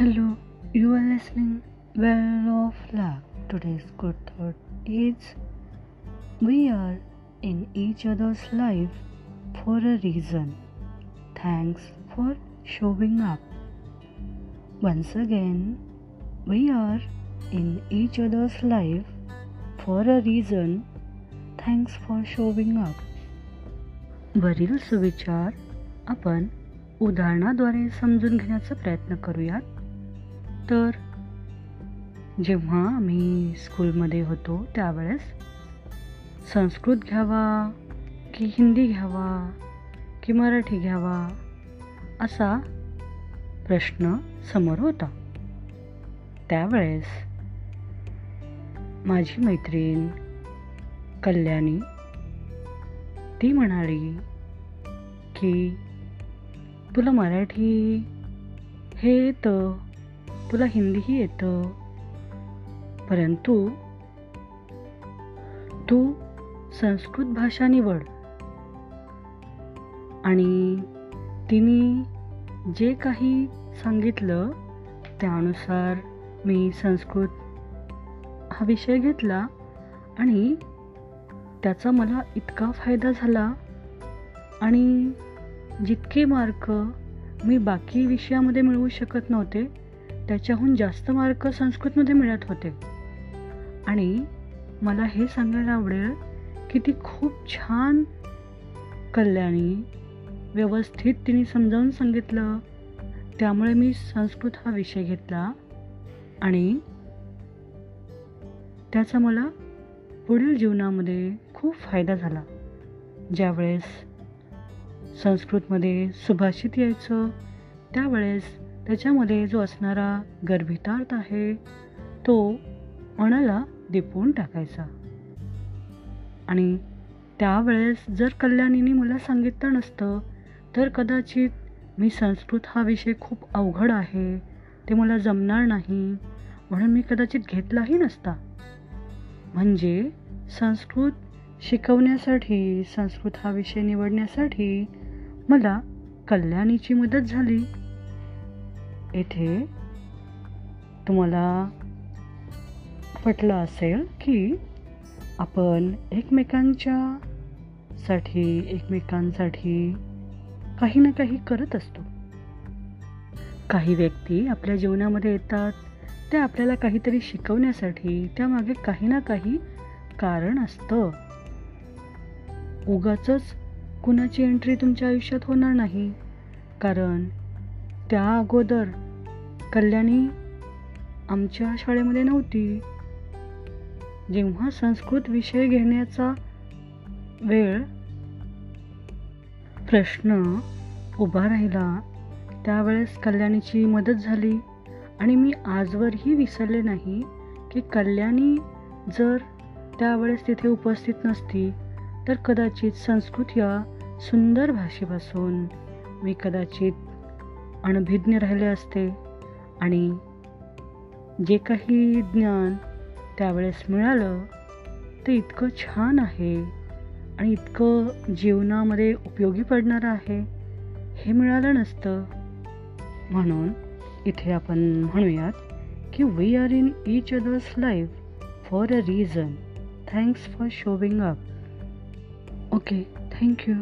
Hello, you are listening Well of Luck. Today's good thought is we are in each other's life for a reason. Thanks for showing up. Once again, we are in each other's life for a reason. Thanks for showing up. वरील सुविचार आपण उदाहरणाद्वारे समजून घेण्याचा प्रयत्न करूयात तर जेव्हा आम्ही स्कूलमध्ये होतो त्यावेळेस संस्कृत घ्यावा की हिंदी घ्यावा की मराठी घ्यावा असा प्रश्न समोर होता. त्यावेळेस माझी मैत्रीण कल्याणी ती म्हणाली की तुला मराठी हे येतं? तुला हिंदीही येतं. परंतु तू संस्कृत भाषा निवड. आणि तिने जे काही सांगितलं त्यानुसार मी संस्कृत हा विषय घेतला आणि त्याचा मला इतका फायदा झाला आणि जितके मार्क मी बाकी विषयामध्ये मिळवू शकत नव्हते त्याच्याहून जास्त मार्क संस्कृतमध्ये मिळत होते. आणि मला हे सांगायला आवडेल की ती खूप छान कल्याणी व्यवस्थित तिने समजावून सांगितलं. त्यामुळे मी संस्कृत हा विषय घेतला आणि त्याचा मला पुढील जीवनामध्ये खूप फायदा झाला. ज्यावेळेस संस्कृतमध्ये सुभाषित यायचं त्यावेळेस त्याच्यामध्ये जो असणारा गर्भितार्थ आहे तो अणाला दिपवून टाकायचा. आणि त्यावेळेस जर कल्याणीने मला सांगितलं नसतं तर कदाचित मी संस्कृत हा विषय खूप अवघड आहे ते मला जमणार नाही म्हणून मी कदाचित घेतलाही नसता. म्हणजे संस्कृत शिकवण्यासाठी संस्कृत हा विषय निवडण्यासाठी मला कल्याणीची मदत झाली. येथे तुम्हाला पटलं असेल की आपण एकमेकांच्या साठी एकमेकांसाठी काही ना काही करत असतो. काही व्यक्ती आपल्या जीवनामध्ये येतात ते आपल्याला काहीतरी शिकवण्यासाठी त्यामागे काही ना काही कारण असतं. उगाच कुणाची एंट्री तुमच्या आयुष्यात होणार नाही. कारण त्या अगोदर कल्याणी आमच्या शाळेमध्ये नव्हती. जेव्हा संस्कृत विषय घेण्याचा वेळ प्रश्न उभा राहिला त्यावेळेस कल्याणीची मदत झाली. आणि मी आजवरही विसरले नाही की कल्याणी जर त्यावेळेस तिथे उपस्थित नसती तर कदाचित संस्कृत या सुंदर भाषेपासून मी कदाचित अनभिज्ञ राहिले असते. आणि जे काही ज्ञान त्यावेळेस मिळालं ते इतकं छान आहे आणि इतकं जीवनामध्ये उपयोगी पडणारं आहे हे मिळालं नसतं. म्हणून इथे आपण म्हणूयात की we are in each others life for a reason thanks for showing up okay thank you